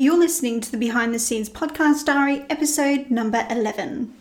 You're listening to the Behind the Scenes Podcast Diary, episode number 11.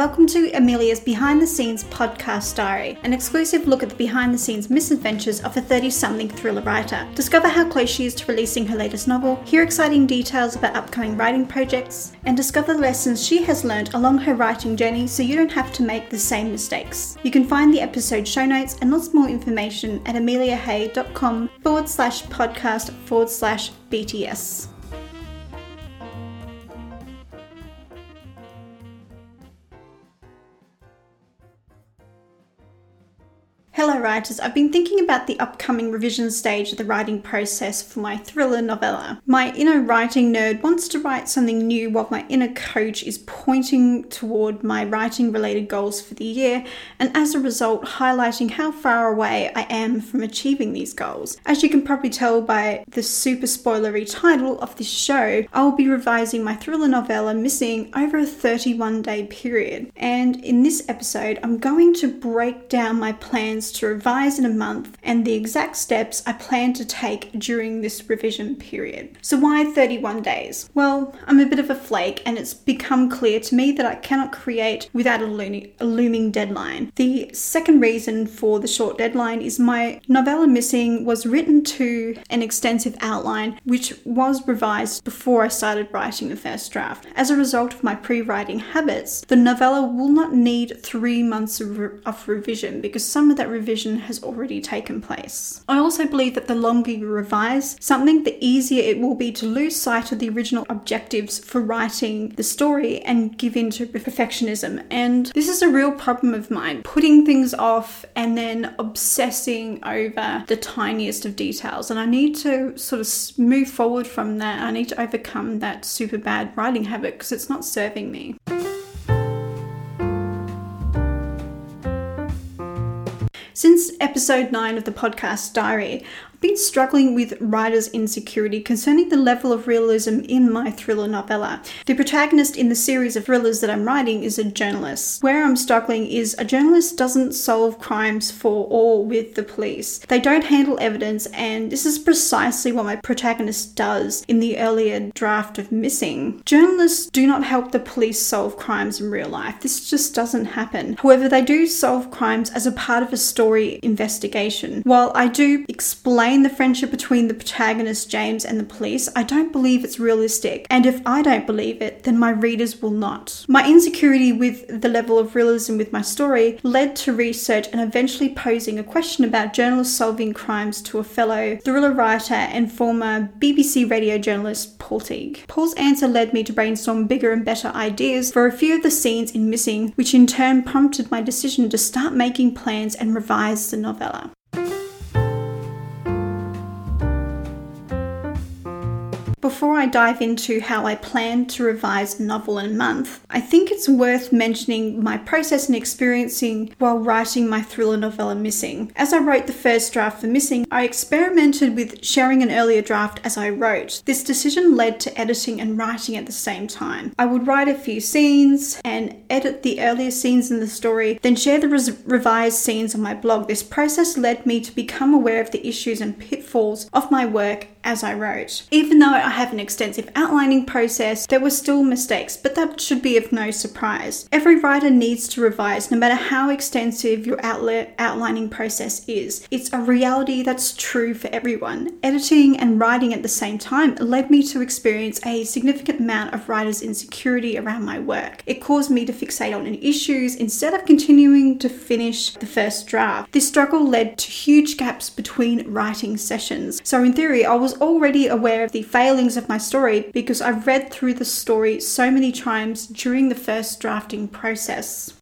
Welcome to Amelia's Behind the Scenes podcast diary, an exclusive look at the behind the scenes misadventures of a 30 something thriller writer. Discover how close she is to releasing her latest novel, hear exciting details about upcoming writing projects, and discover the lessons she has learned along her writing journey so you don't have to make the same mistakes. You can find the episode show notes and lots more information at ameliahay.com forward slash podcast forward slash BTS. Writers. I've been thinking about the upcoming revision stage of the writing process for my thriller novella. My inner writing nerd wants to write something new while my inner coach is pointing toward my writing related goals for the year, and as a result, highlighting how far away I am from achieving these goals. As you can probably tell by the super spoilery title of this show, I will be revising my thriller novella Missing over a 31 day period. And in this episode, I'm going to break down my plans to revise in a month and the exact steps I plan to take during this revision period. So, why 31 days? Well, I'm a bit of a flake and it's become clear to me that I cannot create without a, looming, a looming deadline. The second reason for the short deadline is my novella Missing was written to an extensive outline which was revised before I started writing the first draft. As a result of my pre writing habits, the novella will not need three months of, re- of revision because some of that revision has already taken place. I also believe that the longer you revise something, the easier it will be to lose sight of the original objectives for writing the story and give in to perfectionism. And this is a real problem of mine putting things off and then obsessing over the tiniest of details. And I need to sort of move forward from that. I need to overcome that super bad writing habit because it's not serving me. Since episode 9 of the podcast diary, been struggling with writer's insecurity concerning the level of realism in my thriller novella. The protagonist in the series of thrillers that I'm writing is a journalist. Where I'm struggling is a journalist doesn't solve crimes for or with the police. They don't handle evidence, and this is precisely what my protagonist does in the earlier draft of Missing. Journalists do not help the police solve crimes in real life. This just doesn't happen. However, they do solve crimes as a part of a story investigation. While I do explain explain the friendship between the protagonist James and the police, I don't believe it's realistic. And if I don't believe it, then my readers will not. My insecurity with the level of realism with my story led to research and eventually posing a question about journalists solving crimes to a fellow thriller writer and former BBC radio journalist Paul Teague. Paul's answer led me to brainstorm bigger and better ideas for a few of the scenes in Missing, which in turn prompted my decision to start making plans and revise the novella. Before I dive into how I plan to revise a novel in a month, I think it's worth mentioning my process and experiencing while writing my thriller novella Missing. As I wrote the first draft for Missing, I experimented with sharing an earlier draft as I wrote. This decision led to editing and writing at the same time. I would write a few scenes and edit the earlier scenes in the story, then share the res- revised scenes on my blog. This process led me to become aware of the issues and pitfalls of my work as I wrote. Even though I have an extensive outlining process, there were still mistakes, but that should be of no surprise. Every writer needs to revise no matter how extensive your outlet outlining process is. It's a reality that's true for everyone. Editing and writing at the same time led me to experience a significant amount of writer's insecurity around my work. It caused me to fixate on issues instead of continuing to finish the first draft. This struggle led to huge gaps between writing sessions. So in theory, I was was already aware of the failings of my story because I've read through the story so many times during the first drafting process.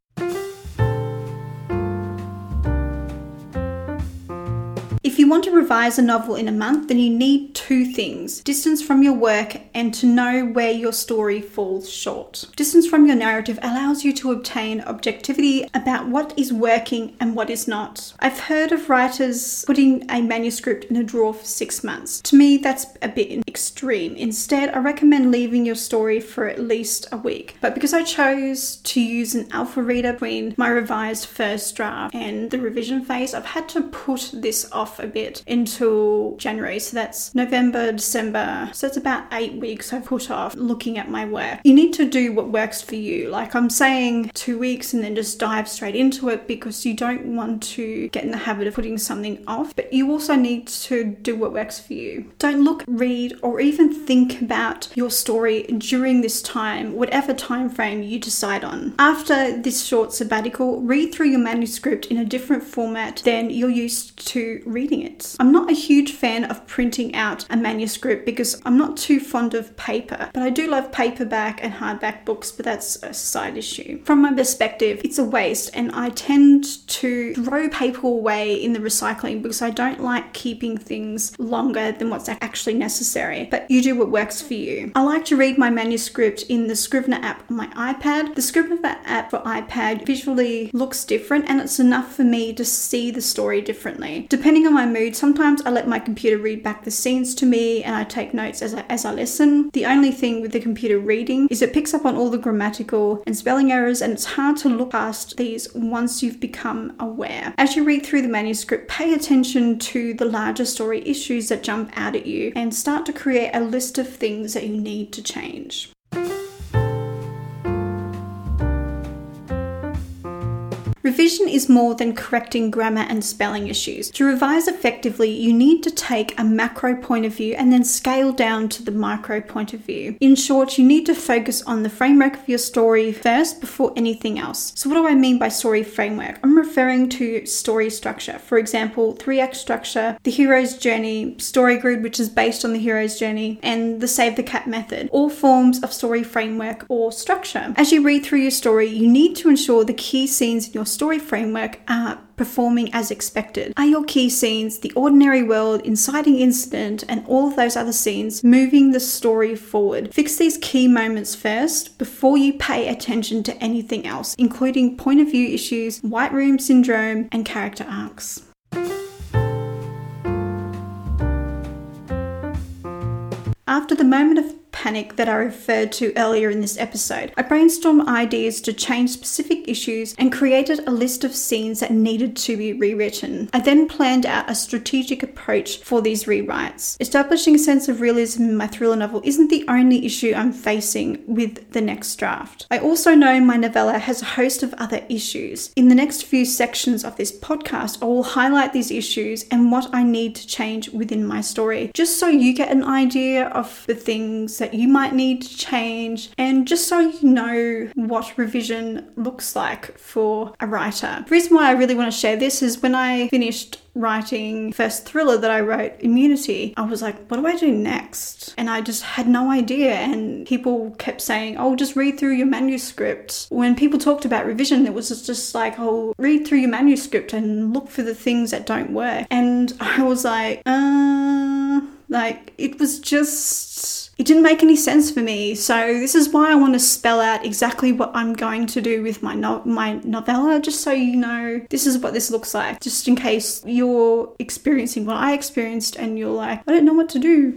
If you want to revise a novel in a month, then you need two things distance from your work and to know where your story falls short. Distance from your narrative allows you to obtain objectivity about what is working and what is not. I've heard of writers putting a manuscript in a drawer for six months. To me, that's a bit extreme. Instead, I recommend leaving your story for at least a week. But because I chose to use an alpha reader between my revised first draft and the revision phase, I've had to put this off a bit until January. So that's November, December. So it's about eight weeks I've put off looking at my work. You need to do what works for you. Like I'm saying two weeks and then just dive straight into it because you don't want to get in the habit of putting something off, but you also need to do what works for you. Don't look, read, or even think about your story during this time, whatever time frame you decide on. After this short sabbatical, read through your manuscript in a different format than you're used to reading it. I'm not a huge fan of printing out a manuscript because I'm not too fond of paper, but I do love paperback and hardback books, but that's a side issue. From my perspective, it's a waste, and I tend to throw paper away in the recycling because I don't like keeping things longer than what's actually necessary. But you do what works for you. I like to read my manuscript in the Scrivener app on my iPad. The Scrivener app for iPad visually looks different, and it's enough for me to see the story differently. Depending on my mood, sometimes I let my computer read back the scenes to me and I take notes as I, as I listen. The only thing with the computer reading is it picks up on all the grammatical and spelling errors, and it's hard to look past these once you've become aware. As you read through the manuscript, pay attention to the larger story issues that jump out at you and start to create a list of things that you need to change. Revision is more than correcting grammar and spelling issues. To revise effectively, you need to take a macro point of view and then scale down to the micro point of view. In short, you need to focus on the framework of your story first before anything else. So, what do I mean by story framework? I'm referring to story structure. For example, three act structure, the hero's journey, story grid, which is based on the hero's journey, and the save the cat method, all forms of story framework or structure. As you read through your story, you need to ensure the key scenes in your story framework are performing as expected? Are your key scenes, the ordinary world, inciting incident, and all of those other scenes moving the story forward? Fix these key moments first before you pay attention to anything else, including point of view issues, white room syndrome, and character arcs. After the moment of panic that I referred to earlier in this episode. I brainstormed ideas to change specific issues and created a list of scenes that needed to be rewritten. I then planned out a strategic approach for these rewrites. Establishing a sense of realism in my thriller novel isn't the only issue I'm facing with the next draft. I also know my novella has a host of other issues. In the next few sections of this podcast, I will highlight these issues and what I need to change within my story, just so you get an idea of the things that you might need to change, and just so you know what revision looks like for a writer. The reason why I really want to share this is when I finished writing first thriller that I wrote, Immunity, I was like, what do I do next? And I just had no idea. And people kept saying, oh, just read through your manuscript. When people talked about revision, it was just like, oh, read through your manuscript and look for the things that don't work. And I was like, uh, like, it was just it didn't make any sense for me. So this is why I want to spell out exactly what I'm going to do with my no- my novella, just so you know this is what this looks like, just in case you're experiencing what I experienced and you're like, I don't know what to do.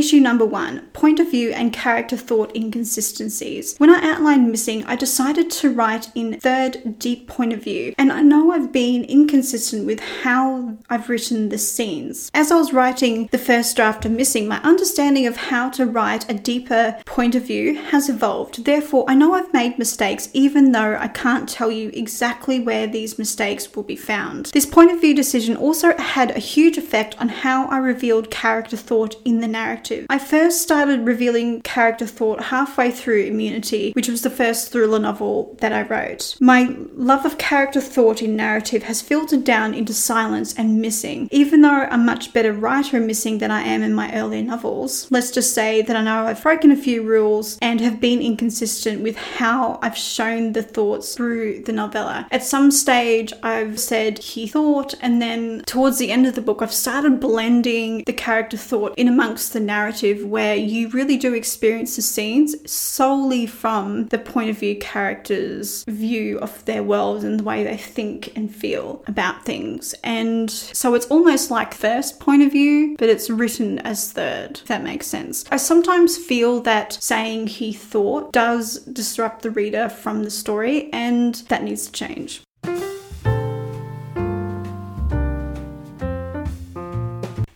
Issue number one point of view and character thought inconsistencies. When I outlined missing, I decided to write in third deep point of view, and I know I've been inconsistent with how I've written the scenes. As I was writing the first draft of Missing, my understanding of how to write a deeper point of view has evolved. Therefore, I know I've made mistakes even though I can't tell you exactly where these mistakes will be found. This point of view decision also had a huge effect on how I revealed character thought in the narrative I first started revealing character thought halfway through Immunity, which was the first thriller novel that I wrote. My love of character thought in narrative has filtered down into silence and missing. Even though I'm much better writer in missing than I am in my earlier novels, let's just say that I know I've broken a few rules and have been inconsistent with how I've shown the thoughts through the novella. At some stage, I've said he thought, and then towards the end of the book, I've started blending the character thought in amongst the narrative where you really do experience the scenes solely from the point of view characters' view of their world and the way they think and feel about things. And so it's almost like first point of view, but it's written as third, if that makes sense. I sometimes feel that saying he thought does disrupt the reader from the story, and that needs to change.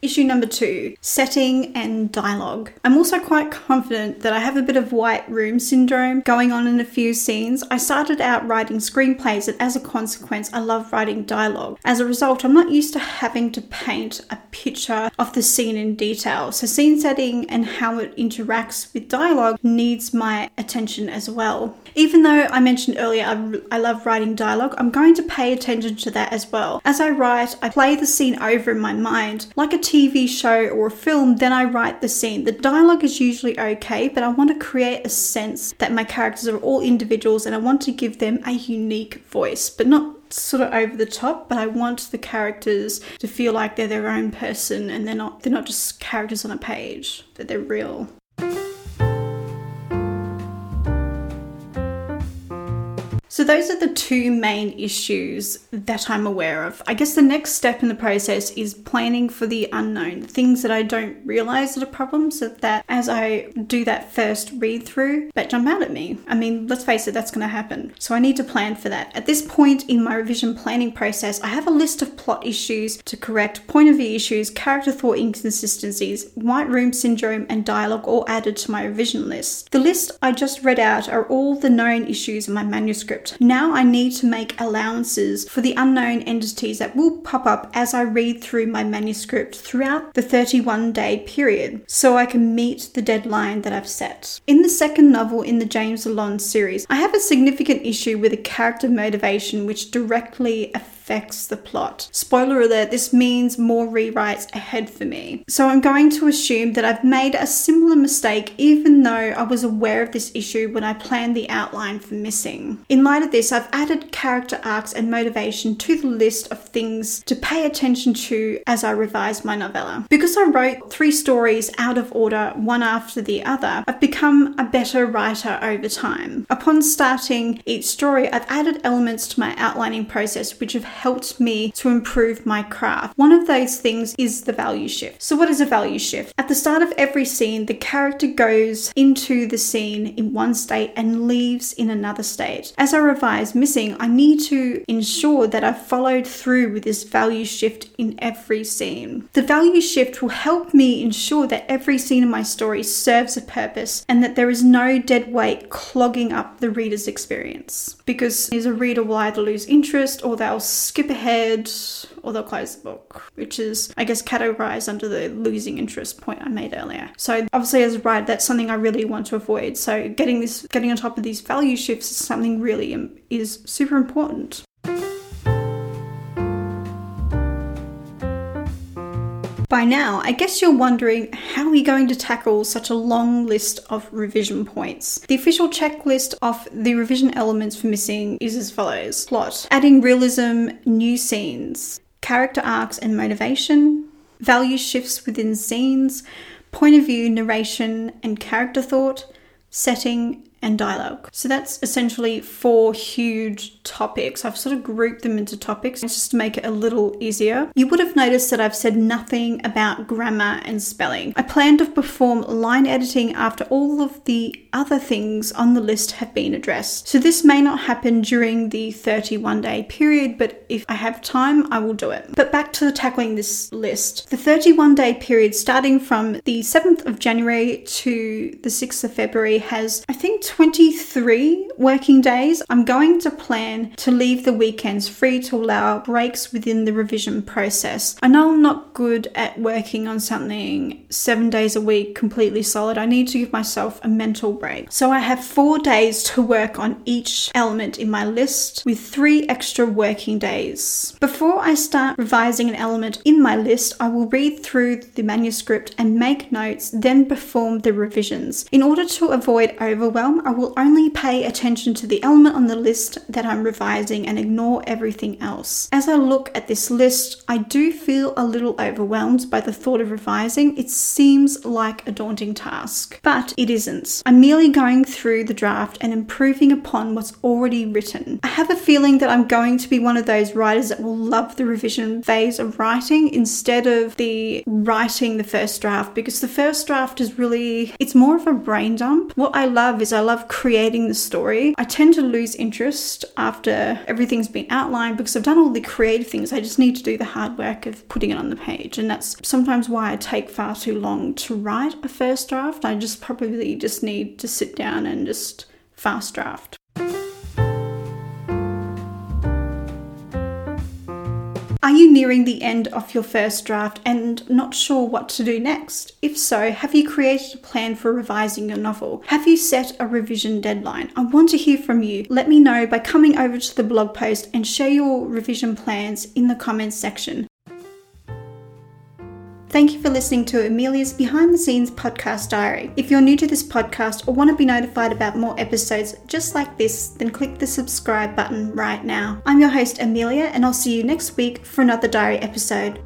Issue number two setting and dialogue. I'm also quite confident that I have a bit of white room syndrome going on in a few scenes. I started out writing screenplays, and as a consequence, I love writing dialogue. As a result, I'm not used to having to paint a picture of the scene in detail. So, scene setting and how it interacts with dialogue needs my attention as well. Even though I mentioned earlier I, I love writing dialogue, I'm going to pay attention to that as well. As I write, I play the scene over in my mind like a TV show or a film, then I write the scene. The dialogue is usually okay, but I want to create a sense that my characters are all individuals and I want to give them a unique voice, but not sort of over the top, but I want the characters to feel like they're their own person and they're not they're not just characters on a page, that they're real. So, those are the two main issues that I'm aware of. I guess the next step in the process is planning for the unknown, things that I don't realize are a problem, so that as I do that first read through, that jump out at me. I mean, let's face it, that's going to happen. So, I need to plan for that. At this point in my revision planning process, I have a list of plot issues to correct, point of view issues, character thought inconsistencies, white room syndrome, and dialogue all added to my revision list. The list I just read out are all the known issues in my manuscript script. Now I need to make allowances for the unknown entities that will pop up as I read through my manuscript throughout the 31 day period so I can meet the deadline that I've set. In the second novel in the James Lalonde series, I have a significant issue with a character motivation which directly affects affects the plot. Spoiler alert, this means more rewrites ahead for me. So I'm going to assume that I've made a similar mistake even though I was aware of this issue when I planned the outline for missing. In light of this, I've added character arcs and motivation to the list of things to pay attention to as I revise my novella. Because I wrote three stories out of order, one after the other, I've become a better writer over time. Upon starting each story, I've added elements to my outlining process which have helped me to improve my craft. One of those things is the value shift. So, what is a value shift? At the start of every scene, the character goes into the scene in one state and leaves in another state. As I revise Missing, I need to ensure that I've followed through with this value shift in every scene. The value shift will help me ensure that every scene in my story serves a purpose and that there is no dead weight clogging up the reader's experience. Because as a reader will either lose interest or they'll skip ahead or they'll close the book, which is, I guess, categorized under the losing interest point I made earlier. So obviously, as a writer, that's something I really want to avoid. So getting this, getting on top of these value shifts is something really is super important. By now, I guess you're wondering how are we going to tackle such a long list of revision points? The official checklist of the revision elements for missing is as follows. Plot, adding realism, new scenes, character arcs and motivation, value shifts within scenes, point of view, narration, and character thought, setting, and dialogue. So that's essentially four huge topics. I've sort of grouped them into topics just to make it a little easier. You would have noticed that I've said nothing about grammar and spelling. I plan to perform line editing after all of the other things on the list have been addressed. So this may not happen during the 31 day period, but if I have time, I will do it. But back to tackling this list. The 31 day period starting from the 7th of January to the 6th of February has, I think, 23 working days. I'm going to plan to leave the weekends free to allow breaks within the revision process. I know I'm not good at working on something seven days a week completely solid. I need to give myself a mental break. So I have four days to work on each element in my list with three extra working days. Before I start revising an element in my list, I will read through the manuscript and make notes, then perform the revisions. In order to avoid overwhelm, I will only pay attention to the element on the list that I'm revising and ignore everything else. As I look at this list, I do feel a little overwhelmed by the thought of revising. It seems like a daunting task, but it isn't. I'm going through the draft and improving upon what's already written. I have a feeling that I'm going to be one of those writers that will love the revision phase of writing instead of the writing the first draft because the first draft is really it's more of a brain dump. What I love is I love creating the story. I tend to lose interest after everything's been outlined because I've done all the creative things. I just need to do the hard work of putting it on the page and that's sometimes why I take far too long to write a first draft. I just probably just need to sit down and just fast draft. Are you nearing the end of your first draft and not sure what to do next? If so, have you created a plan for revising your novel? Have you set a revision deadline? I want to hear from you. Let me know by coming over to the blog post and share your revision plans in the comments section. Thank you for listening to Amelia's Behind the Scenes podcast diary. If you're new to this podcast or want to be notified about more episodes just like this, then click the subscribe button right now. I'm your host, Amelia, and I'll see you next week for another diary episode.